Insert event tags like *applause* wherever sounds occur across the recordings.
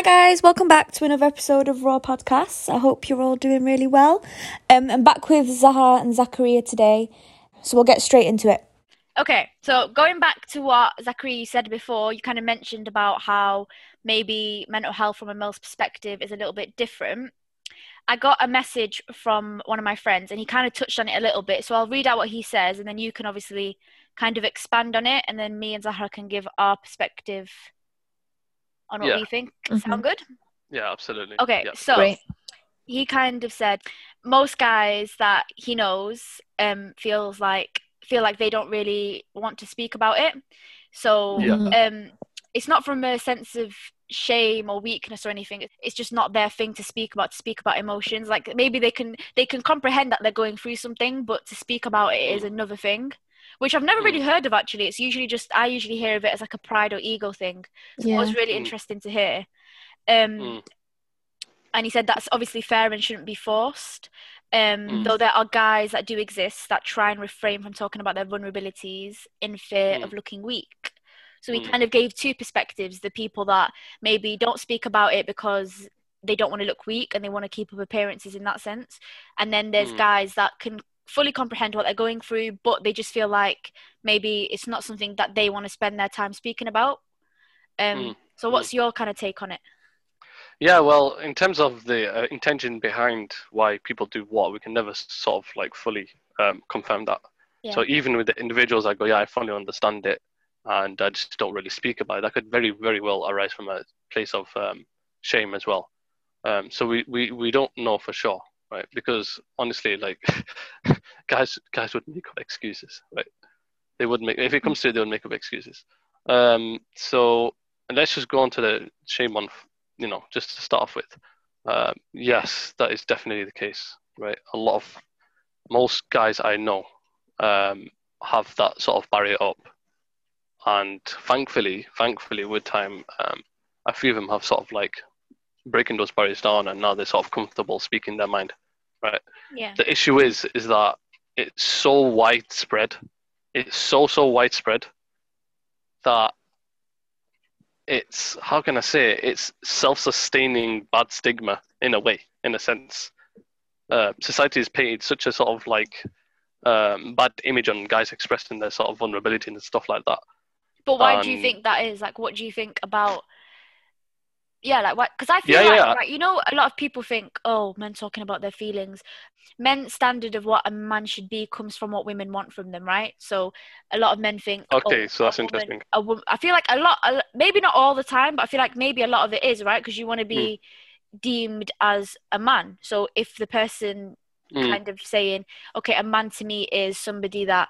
Hi guys, welcome back to another episode of Raw Podcasts. I hope you're all doing really well. Um, I'm back with Zahra and Zachariah today, so we'll get straight into it. Okay, so going back to what Zachary said before, you kind of mentioned about how maybe mental health from a male's perspective is a little bit different. I got a message from one of my friends and he kind of touched on it a little bit. So I'll read out what he says and then you can obviously kind of expand on it and then me and Zahra can give our perspective on what Yeah. we think. Mhm. Sound good? Yeah, absolutely. Okay, Yeah. so Great. he kind of said most guys that he knows um feels like feel like they don't really want to speak about it. So Yeah. um it's not from a sense of shame or weakness or anything it's just not their thing to speak about to speak about emotions like maybe they can they can comprehend that they're going through something but to speak about it is another thing which i've never really heard of actually it's usually just i usually hear of it as like a pride or ego thing so it was really Mm. interesting to hear um Mm. and he said that's obviously fair and shouldn't be forced. Um, Mm. Though there are guys that do exist that try and refrain from talking about their vulnerabilities in fear Mm. of looking weak. So he Mm. kind of gave two perspectives: the people that maybe don't speak about it because they don't want to look weak and they want to keep up appearances in that sense, and then there's guys that can fully comprehend what they're going through, but they just feel like maybe it's not something that they want to spend their time speaking about. Um, Mm. So, Mm. what's your kind of take on it? Yeah, well, in terms of the uh, intention behind why people do what, we can never sort of like fully um, confirm that. Yeah. So even with the individuals I go, yeah, I fully understand it, and I just don't really speak about it, that could very, very well arise from a place of um, shame as well. Um, so we, we, we don't know for sure, right? Because honestly, like *laughs* guys guys would make up excuses, right? They wouldn't make if it comes to it, they would make up excuses. Um, so let's just go on to the shame on, you know, just to start off with. Um, yes, that is definitely the case, right? A lot of most guys I know um, have that sort of barrier up, and thankfully, thankfully, with time, um, a few of them have sort of like breaking those barriers down, and now they're sort of comfortable speaking their mind, right? Yeah. The issue is is that it's so widespread. It's so so widespread that it's how can I say it? It's self-sustaining bad stigma in a way, in a sense. Uh, society has painted such a sort of like um, bad image on guys expressing their sort of vulnerability and stuff like that. But why do you Um, think that is? Like, what do you think about? Yeah, like what? Because I feel Yeah, like, yeah. right, you know, a lot of people think, oh, men talking about their feelings. Men's standard of what a man should be comes from what women want from them, right? So a lot of men think, Okay, oh, so that's woman- interesting. A woman, I feel like a lot, a, maybe not all the time, but I feel like maybe a lot of it is right because you want to be deemed as a man. So if the person Mm. kind of saying, okay, a man to me is somebody that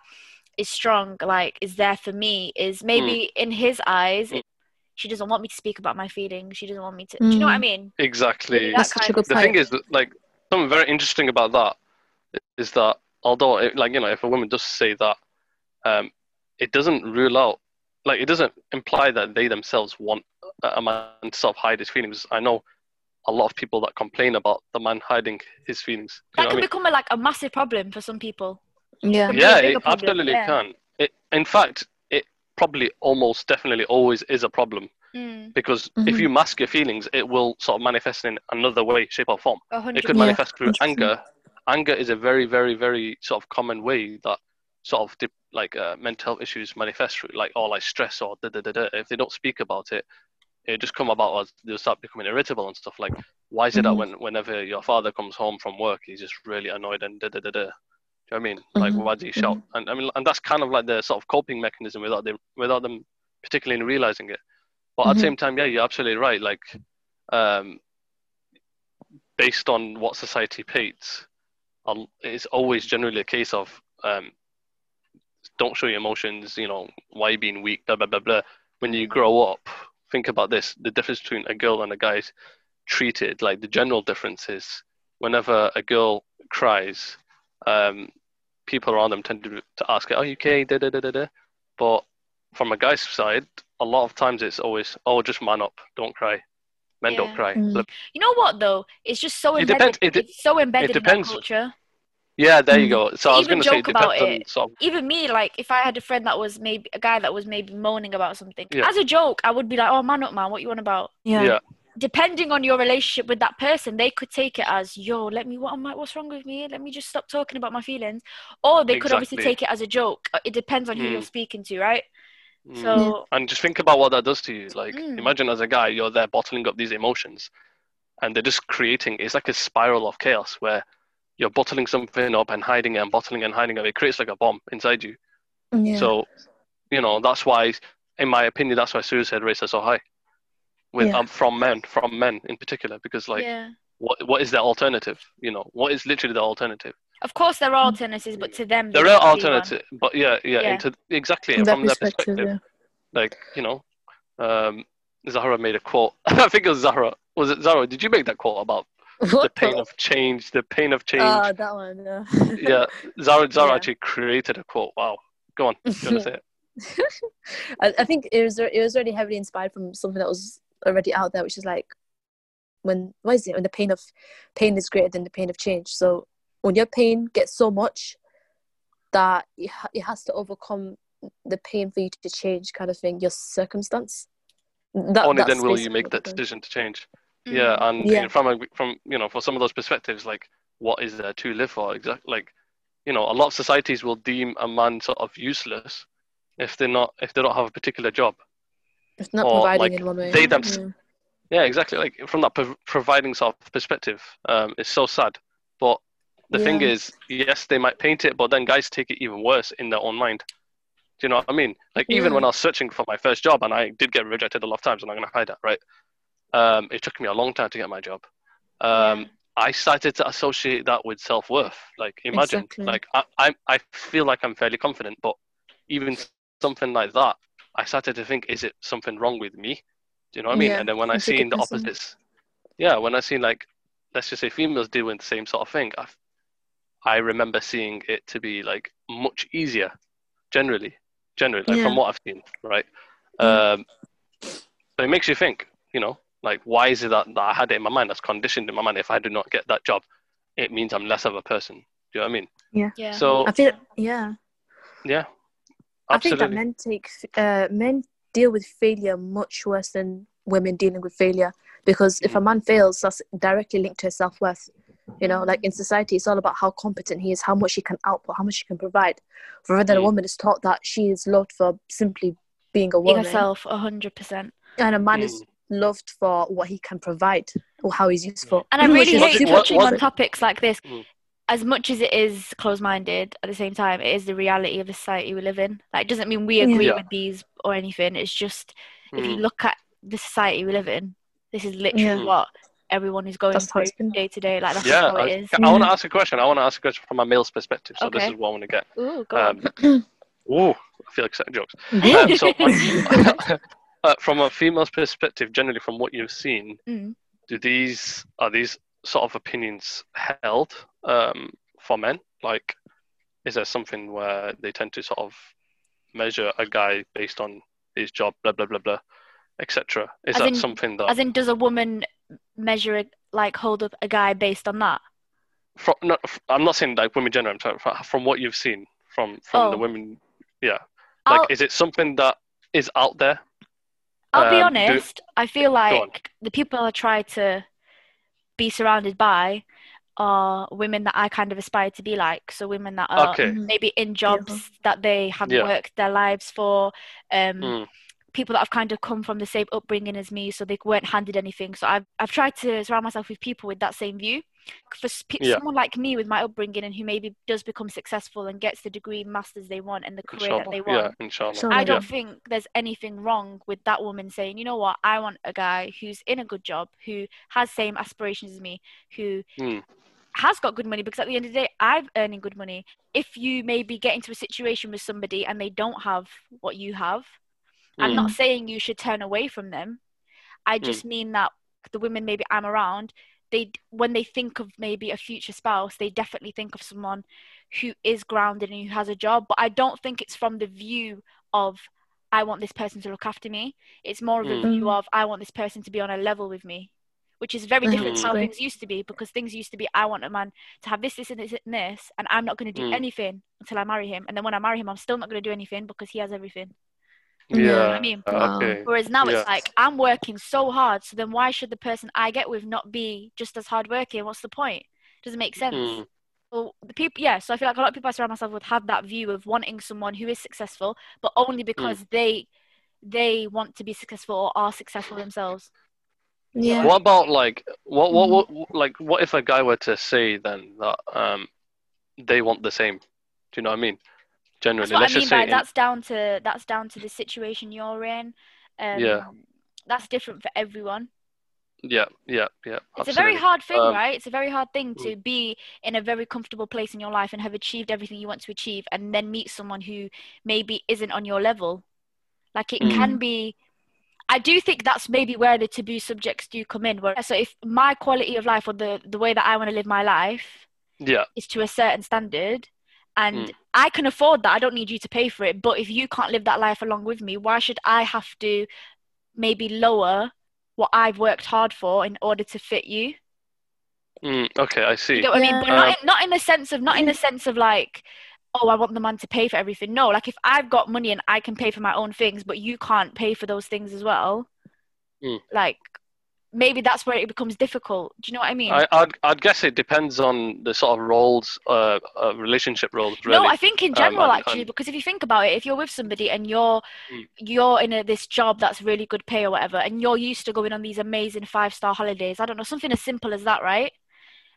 is strong, like is there for me, is maybe in his eyes, Mm. She doesn't want me to speak about my feelings. She doesn't want me to. Do you know what I Mm. mean? Exactly. That That's such a kind good the point. thing is like something very interesting about that is that although it, like you know if a woman does say that um, it doesn't rule out like it doesn't imply that they themselves want a a man to sort of hide his feelings i know a lot of people that complain about the man hiding his feelings you That know can what become a, like a massive problem for some people. Yeah. Could I be a mean? yeah bigger it absolutely yeah. can it, in fact it probably almost definitely always is a problem Mm, because if Mhm. you mask your feelings it will sort of manifest in another way shape or form a it hundred could Yeah, manifest through 100%. anger. Anger is a very, very, very sort of common way that sort of dip, like uh, mental health issues manifest through, like or like stress or da da da da. If they don't speak about it, it just come about as they'll start becoming irritable and stuff. Like, why is it that Mhm. when whenever your father comes home from work, he's just really annoyed and da da da da. Do you know what I mean? Like, Mhm. why do you shout? And I mean, and that's kind of like the sort of coping mechanism without them without them particularly realizing it. But at the Mhm. same time, yeah, you're absolutely right. Like, um, based on what society paints, um, it's always generally a case of um, don't show your emotions. You know, why being weak? Blah blah blah blah. When you grow up, think about this: the difference between a girl and a guy's treated. Like the general difference is, whenever a girl cries, um, people around them tend to, to ask, "Are you okay?" Da da da da da. But from a guy's side, a lot of times it's always, "Oh, just man up, don't cry." Men Yeah. don't cry. Mm. You know what though? It's just so It embedded. depends- it de- it's so embedded in our depends. culture. Yeah, there you Mm. go. So I was going to say it about it. sort Even me, like if I had a friend that was maybe a guy that was maybe moaning about something, Yeah. as a joke, I would be like, "Oh man, up man, what you on about?" Yeah. yeah. Depending on your relationship with that person, they could take it as, "Yo, let me. What am I? What's wrong with me? Let me just stop talking about my feelings." Or they could obviously take it as a joke. Uh, It depends on who you're Mm. speaking to, right? Mm. So And just think about what that does to you. Like, Mm. imagine as a guy, you're there bottling up these emotions, and they're just creating. It's like a spiral of chaos where you're bottling something up and hiding it and bottling and hiding it. It creates like a bomb inside you. Yeah. So, you know, that's why, in my opinion, that's why suicide rates are so high, with Yeah. um, from men, from men in particular, because like, yeah, what what is the alternative? You know, what is literally the alternative? of course there are alternatives, but to them There are don't see one. alternatives, but yeah, yeah, Yeah. into exactly From from, that their perspective, perspective. yeah. Like, you know, um, Zahra made a quote. *laughs* I think it was Zahra. Was it Zahra? Did you make that quote about *laughs* the What pain of change? The pain of change. Ah, that one. Yeah. *laughs* yeah, Zahra. Zahra Yeah. actually created a quote. Wow. Go on. You want to say it? I, I think it was it was already heavily inspired from something that was already out there, which is like when what is it? When the pain of pain is greater than the pain of change. So when your pain gets so much that it, ha- it has to overcome the pain for you to change, kind of thing, your circumstance. That, Only then will you make that decision to change. Mm. Yeah, and Yeah. from a, from you know, for some of those perspectives, like what is there to live for? Exactly. Like, you know, a lot of societies will deem a man sort of useless if they're not if they don't have a particular job. It's not or, providing like, in one way. they them- Yeah. Yeah, exactly. Like from that prov- providing sort of perspective, um, it's so sad. But the thing is, yes, they might paint it, but then guys take it even worse in their own mind. Do you know what I mean? Like even Yeah. when I was searching for my first job, and I did get rejected a lot of times, and I'm not gonna hide that, right? Um, it took me a long time to get my job. Um, Yeah. I started to associate that with self worth. Like imagine, Exactly. like I, I, I feel like I'm fairly confident, but even something like that, I started to think, is it something wrong with me? Do you know what I mean? Yeah, And then when I you take see it in the opposites, yeah, when I seen like, let's just say females doing the same sort of thing, I, I remember seeing it to be like much easier, generally, generally, like from what I've seen, right? Yeah. Um, but it makes you think, you know, like why is it that, that I had it in my mind, that's conditioned in my mind. If I do not get that job, it means I'm less of a person. Do you know what I mean? Yeah. So I feel yeah. yeah, I think that men take uh, men deal with failure much worse than women dealing with failure because if a Mm. man fails, that's directly linked to his self worth. You know, like in society, it's all about how competent he is, how much he can output, how much he can provide. Rather than a Mm. woman is taught that she is loved for simply being a Being woman, herself, hundred percent. and a man Mm. is loved for what he can provide or how he's useful. And I Which really is What hate did- touching on topics like this. Mm. As much as it is close-minded, at the same time, it is the reality of the society we live in. Like, it doesn't mean we agree Yeah. with these or anything. It's just if you Mm. look at the society we live in, this is literally Yeah. what everyone is going That's how through day to day. Like, that's Yeah, just how I, it is. I want to ask a question. I want to ask a question from a male's perspective. So this is what I want to get. Ooh, go on. Um, *clears throat* ooh, I feel excited jokes. Um, so, *laughs* *laughs* uh, from a female's perspective, generally from what you've seen, Mm. do these are these sort of opinions held um, for men? Like, is there something where they tend to sort of measure a guy based on his job, blah blah blah blah, etc.? Is As that in- something that As in, does a woman measure, a, like, hold up a guy based on that? from, not, I'm not saying like women generally. I'm talking from, from what you've seen from from the Oh. women. Yeah, like I'll, is it something that is out there? I'll be um, do- honest. I feel like the people I try to be surrounded by are women that I kind of aspire to be like. So women that are Okay. Mhm. maybe in jobs that they have Yeah. worked their lives for. Um, Mm. people that have kind of come from the same upbringing as me, so they weren't handed anything. So I've I've tried to surround myself with people with that same view. For sp- Yeah. someone like me with my upbringing and who maybe does become successful and gets the degree, masters they want, and the career that they want. Yeah, inshallah. I don't think there's anything wrong with that woman saying, you know what, I want a guy who's in a good job, who has same aspirations as me, who Mm. Has got good money because at the end of the day, I'm earning good money. If you maybe get into a situation with somebody and they don't have what you have, I'm Mm. not saying you should turn away from them. I just mean that the women maybe I'm around, they when they think of maybe a future spouse, they definitely think of someone who is grounded and who has a job. But I don't think it's from the view of I want this person to look after me. It's more of a Mm. view of I want this person to be on a level with me, which is very different to how Mm. things used to be. Because things used to be I want a man to have this, this, and this, and this, and I'm not going to do Mm. anything until I marry him. And then when I marry him, I'm still not going to do anything because he has everything. Yeah. I mean, Wow. Okay. Whereas now Yeah. it's like I'm working so hard, so then why should the person I get with not be just as hardworking? What's the point? Doesn't make sense. Mm. Well, the people, yeah. So I feel like a lot of people I surround myself with have that view of wanting someone who is successful, but only because they they want to be successful or are successful themselves. Yeah. What about like what, what Mm-hmm. what like what if a guy were to say then that um they want the same? Do you know what I mean? Generally, That's what let's I mean just by in- that's down to that's down to the situation you're in. Um, Yeah. That's different for everyone. yeah, yeah, yeah. It's a very hard thing, Um, right? It's a very hard thing to be in a very comfortable place in your life and have achieved everything you want to achieve, and then meet someone who maybe isn't on your level. Like it Mm. can be. I do think that's maybe where the taboo subjects do come in. Where so if my quality of life or the the way that I want to live my life Yeah, is to a certain standard, and Mm. I can afford that, I don't need you to pay for it. But if you can't live that life along with me, why should I have to maybe lower what I've worked hard for in order to fit you? mm, okay, I see. You get what I mean? Yeah. But not Um, in, not in the sense of not in the sense of like, oh, I want the man to pay for everything. No, like if I've got money and I can pay for my own things, but you can't pay for those things as well, Mm. like maybe that's where it becomes difficult. Do you know what I mean? I, I'd, I'd guess it depends on the sort of roles, uh, uh relationship roles. Really. No, I think in Um, general, and- actually, and- because if you think about it, if you're with somebody and you're Mm. you're in a, this job that's really good pay or whatever, and you're used to going on these amazing five star holidays, I don't know, something as simple as that, right?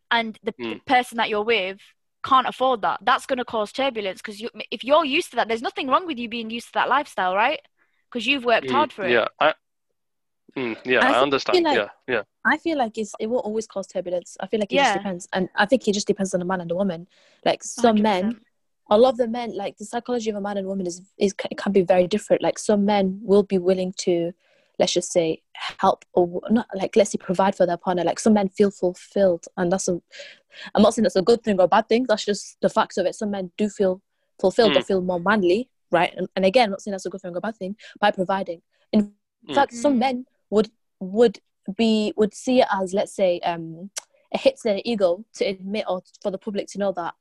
And the, the Mm. person that you're with can't afford that. That's going to cause turbulence because you, if you're used to that, there's nothing wrong with you being used to that lifestyle, right? Because you've worked Mm, hard for it. Yeah, I, mm, yeah, I I, understand. like- yeah, yeah. I feel like it's it will always cause turbulence. I feel like it Yeah. just depends, and I think it just depends on the man and the woman. Like some 100%. men, a lot of the men, like the psychology of a man and woman is is it can be very different. Like some men will be willing to, let's just say, help or not like let's say provide for their partner. Like some men feel fulfilled, and that's a. I'm not saying that's a good thing or a bad thing. That's just the facts of it. Some men do feel fulfilled or Mm. feel more manly, right? And, and again, I'm not saying that's a good thing or a bad thing by providing. In Mm. fact, some men would would be would see it as let's say um it hits their ego to admit or for the public to know that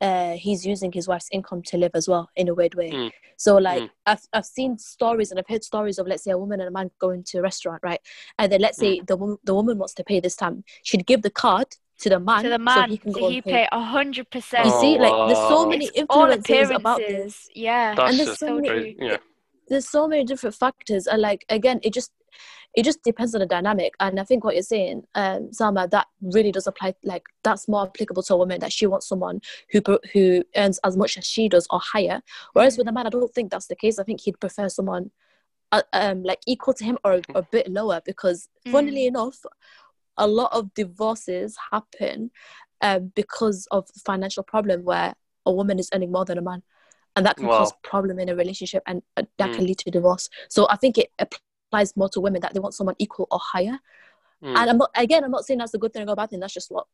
uh he's using his wife's income to live as well in a weird way Mm. so like Mm. I've, I've seen stories and i've heard stories of let's say a woman and a man going to a restaurant right and then let's Mm. say the, wom- the woman wants to pay this time she'd give the card to the man To the so man, he can so go he pay pay a hundred percent. you see like there's so Oh, many It's all influences about this. Yeah, That's and there's just so so many crazy. Yeah, there's so many different factors and like again it just it just depends on the dynamic. And i think what you're saying um sama that really does apply like that's more applicable to a woman that she wants someone who who earns as much as she does or higher. Whereas with a man i don't think that's the case. I think he'd prefer someone uh, um like equal to him or a, a bit lower because funnily enough a lot of divorces happen um because of financial problem where a woman is earning more than a man. And that can Wow. cause problem in a relationship and uh, that Mm. can lead to divorce. So i think it applies more to women that they want someone equal or higher Mm. and i'm not again i'm not saying that's a good thing or a bad thing that's just what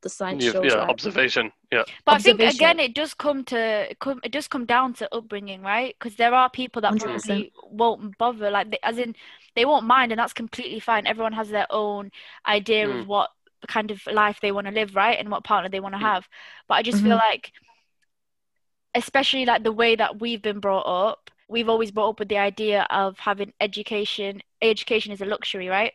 the science yeah, shows yeah, right? observation. Yeah, But I think again, it does come to it come it does come down to upbringing, right? Because there are people that 100%. probably won't bother, like they, as in they won't mind, and that's completely fine. Everyone has their own idea Mm. of what kind of life they want to live, right, and what partner they want to Mm. have. But I just feel Mhm. like, especially like the way that we've been brought up, we've always brought up with the idea of having education. Education is a luxury, right?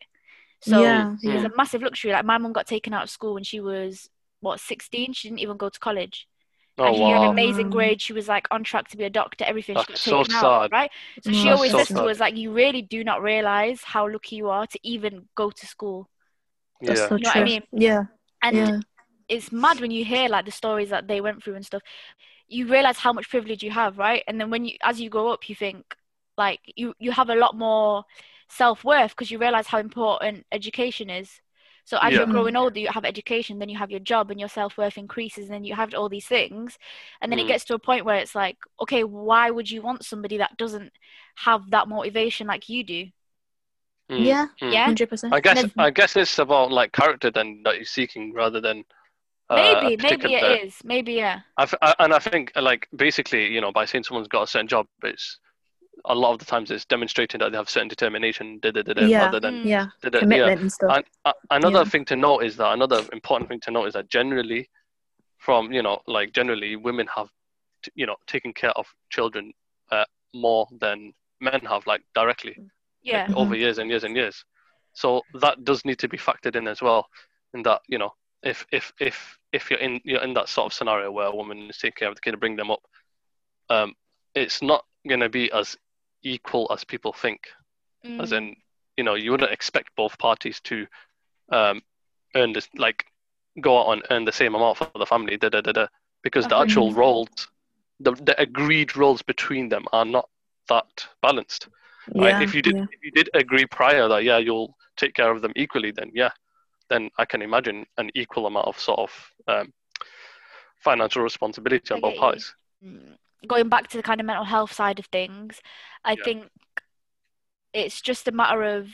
So yeah Mm. it's yeah a massive luxury. Like my mum got taken out of school when she was what 16. She didn't even go to college. Oh and she had wow. amazing Wow. grades. She was like on track to be a doctor, everything. She got That's so taken out, sad. right? So she Mm, always so says to us, like, you really do not realize how lucky you are to even go to school. that's Yeah, so You know what I true mean? yeah And yeah it's mad when you hear like the stories that they went through and stuff. You realize how much privilege you have, right? And then when you, as you grow up, you think like you you have a lot more self worth because you realize how important education is. So as Yeah. you're growing older, you have education, then you have your job, and your self worth increases, and then you have all these things, and then it Mm. gets to a point where it's like, okay, why would you want somebody that doesn't have that motivation like you do? Mm, yeah mm. Yeah, 100% I guess I guess it's about like character then that you're seeking rather than uh, maybe, maybe particular- it is, maybe yeah. I f- I- and I think like basically, you know, by saying someone's got a certain job, it's a lot of the times it's demonstrating that they have certain determination, da, da, da, da, Yeah. rather than yeah da, da, yeah. commitment and stuff And uh, another Yeah. thing to note is that another important thing to note is that generally, from you know, like generally, women have, t- you know, taken care of children uh, more than men have, like directly Yeah. like, over years and years and years. So that does need to be factored in as well. In that, you know, if if if if you're in you're in that sort of scenario where a woman is taking care of the kid and bring them up, um, it's not going to be as equal as people think. As Mm. in, you know, you wouldn't expect both parties to um, earn this, like, go out and earn the same amount for the family, da da da da, because the actual 100%. roles, the the agreed roles between them are not that balanced right? If you did yeah. if you did agree prior that yeah you'll take care of them equally, then yeah, then I can imagine an equal amount of sort of um, financial responsibility on both parties. Mm, going back to the kind of mental health side of things, I Yeah. think it's just a matter of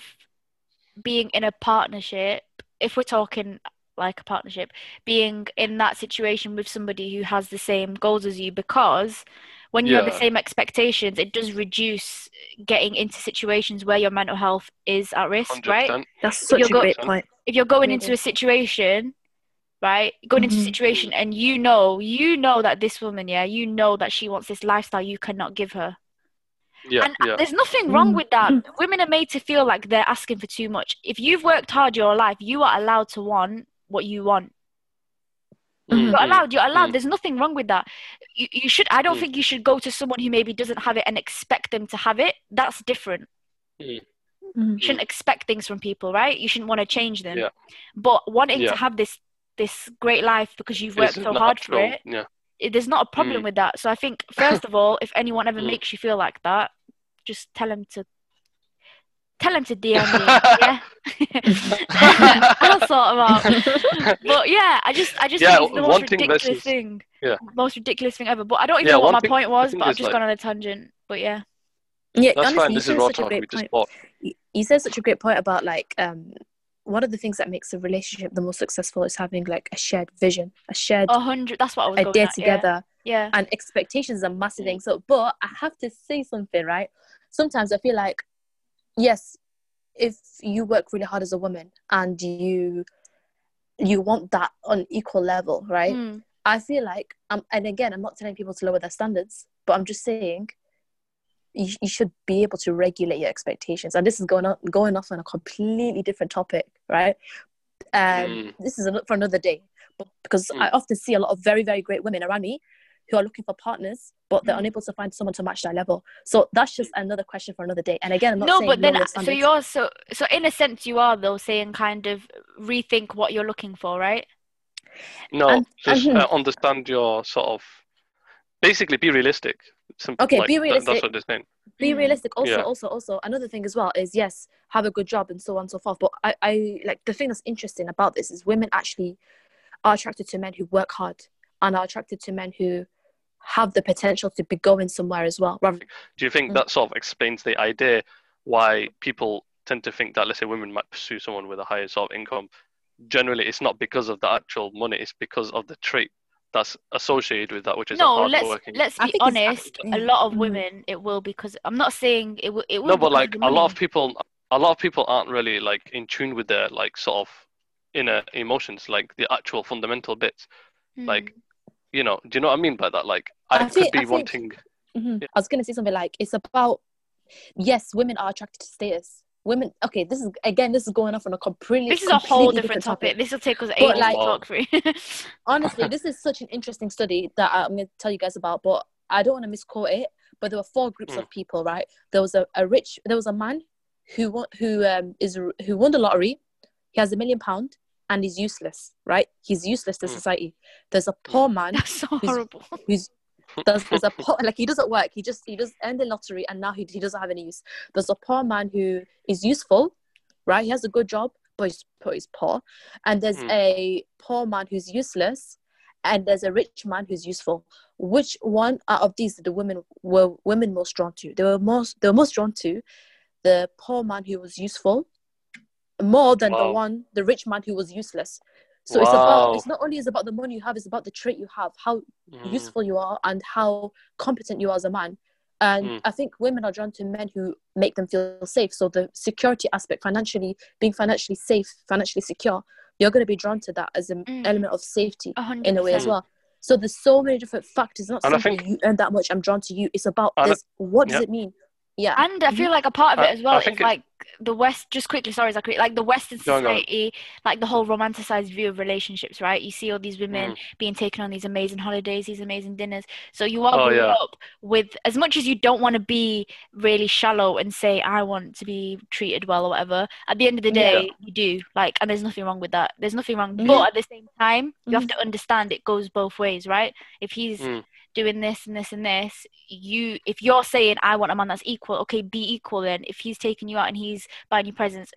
being in a partnership. If we're talking like a partnership, being in that situation with somebody who has the same goals as you, because when you have the same expectations, it does reduce getting into situations where your mental health is at risk, Hundred right? That's such you're a go- great point. if you're going into a situation right going into a Mhm. situation and you know you know that this woman yeah you know that she wants this lifestyle you cannot give her. Yeah, and yeah, there's nothing wrong Mm. with that. Women are made to feel like they're asking for too much. If you've worked hard your life you are allowed to want what you want Mhm. you're allowed you're allowed Mm. there's nothing wrong with that you, you should i don't Mm. think you should go to someone who maybe doesn't have it and expect them to have it that's different Mhm. you shouldn't expect things from people right you shouldn't want to change them Yeah. but wanting Yeah. to have this this great life because you've It's worked so not hard for it, Yeah, it there's not a problem Mm. with that so i think first of all if anyone ever Mm. makes you feel like that just tell them to tell them to dm me yeah *laughs* i'll sort them out but yeah i just i just Yeah, think it's the most ridiculous versus- thing yeah. most ridiculous thing ever but i don't even Yeah, know what my thing- point was but i've just like- gone on a tangent but yeah Yeah, that's honestly, fine. This is raw such a talk. We great just point. bought. You- You said such a great point about like um, one of the things that makes a relationship the most successful is having like a shared vision, a shared a hundred that's what i was going idea at, yeah. together, yeah and expectations are massive thing. So, but I have to say something, right? Sometimes I feel like, yes, if you work really hard as a woman and you you want that on equal level, right? Mm. I feel like, um, and again, I'm not telling people to lower their standards, but I'm just saying you, you should be able to regulate your expectations. And this is going on, going off on a completely different topic, right? Um, Mm. This is an- for another day, but because Mm. I often see a lot of very, very great women around me who are looking for partners, but they're Mm. unable to find someone to match their level. So that's just another question for another day. And again, I'm not no saying but then so you're so so in a sense you are though saying kind of rethink what you're looking for right No, And- just and- uh, *laughs* understand your sort of. Basically, be realistic. Simple, Okay, like, be that- realistic. that's what they're saying. be Mm. realistic also Yeah. also also another thing as well is yes have a good job and so on and so forth but I, I like the thing that's interesting about this is women actually are attracted to men who work hard and are attracted to men who have the potential to be going somewhere as well rather Do you think Mm. that sort of explains the idea why people tend to think that, let's say, women might pursue someone with a higher sort of income? Generally, it's not because of the actual money; it's because of the trait that's associated with that, which is a no let's hardworking. let's be honest a lot of Mhm. women it will because i'm not saying it will it will no, but like a lot of people, a lot of people aren't really like in tune with their like sort of inner emotions, like the actual fundamental bits. Hmm. Like, you know, do you know what I mean by that? Like, I, I could think- be I think- wanting. Mhm. i was going to say something like it's about yes women are attracted to status women okay this is again this is going off on a completely this is a whole completely different topic this will take us But, ages like- to talk through *laughs* *laughs* honestly, this is such an interesting study that I'm going to tell you guys about, but I don't want to misquote it. But there were four groups Mm. of people, right? There was a, a rich, there was a man who won, who um is who won the lottery. He has a million pound and he's useless, right? He's useless to Mm. society. There's a poor man *laughs* that's so Who's- horrible who's there's, there's a poor, like he doesn't work. He just he just earned the lottery and now he, he doesn't have any use. There's a poor man who is useful, right? He has a good job, but he's, but he's poor. And there's Mm. a poor man who's useless, and there's a rich man who's useful. Which one out of these the women were women most drawn to? They were most they were most drawn to the poor man who was useful more than the one the rich man who was useless. So it's about it's not only is about the money you have, it's about the trait you have, how Mm, useful you are and how competent you are as a man. And Mm. I think women are drawn to men who make them feel safe. So the security aspect, financially being financially safe, financially secure, you're going to be drawn to that as an Mm. element of safety A hundred in a way as well. So there's so many different factors. Not And I simply think- you earn that much. I'm drawn to you. It's about And I- this. What does yeah. it mean? Yeah. And I feel like a part of it as well I is like the West. Just quickly, sorry, Zachary. Like the Western No, no. society, like the whole romanticized view of relationships, right? You see all these women Mm. being taken on these amazing holidays, these amazing dinners. So you are Oh, growing yeah. up with as much as you don't want to be really shallow and say I want to be treated well or whatever. At the end of the Yeah. day, you do. Like, and there's nothing wrong with that. There's nothing wrong. Mhm. But at the same time, you have Mhm. to understand it goes both ways, right? If he's Mm. Doing this and this and this you if you're saying i want a man that's equal okay be equal then if he's taking you out and he's buying you presents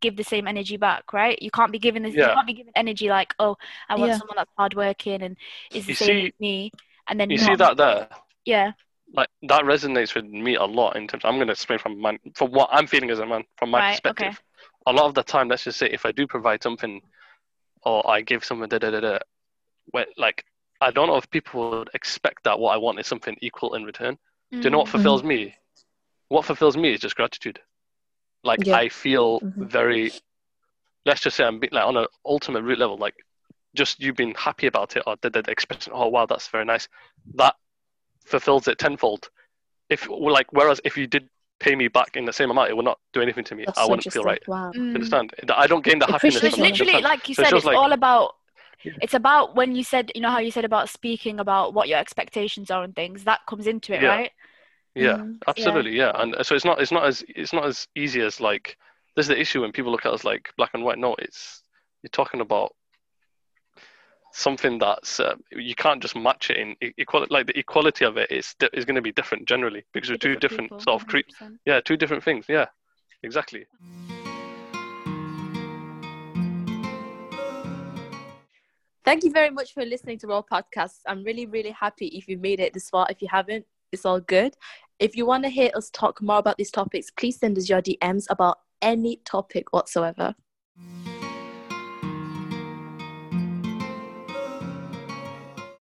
give the same energy back right you can't be giving this you Yeah. can't be giving energy like oh i want Yeah. someone that's hardworking and is the You same see- as me and then You see that there? yeah Like that resonates with me a lot in terms. I'm going to explain from my from what I'm feeling as a man from my Right, perspective. okay. A lot of the time, let's just say if I do provide something, or I give someone da da da da, when like I don't know if people would expect that what I want is something equal in return. Do you know what Mm. fulfills me? What fulfills me is just gratitude. Like Yeah. I feel Mhm. very. Let's just say I'm like on an ultimate root level, like just you being happy about it or the, the expression. Oh wow, that's very nice. That fulfills it tenfold. If like whereas if you did pay me back in the same amount, it would not do anything to me. That's I so wouldn't feel right. Wow. Mm. understand? I don't gain the happiness it's literally like you said shows it's like- all about. It's about when you said you know how you said about speaking about what your expectations are and things that comes into it Yeah. right Yeah, Mhm. absolutely. Yeah, and so it's not it's not as it's not as easy as like this is the issue when people look at us like black and white. No, it's you're talking about something that's uh, you can't just match it in equality. Like the equality of it is di- is going to be different generally because we're two different people, sort of cre- yeah two different things. Yeah, exactly. Thank you very much for listening to our podcast. I'm really, really happy if you made it this far. If you haven't, it's all good. If you want to hear us talk more about these topics, please send us your DMs about any topic whatsoever.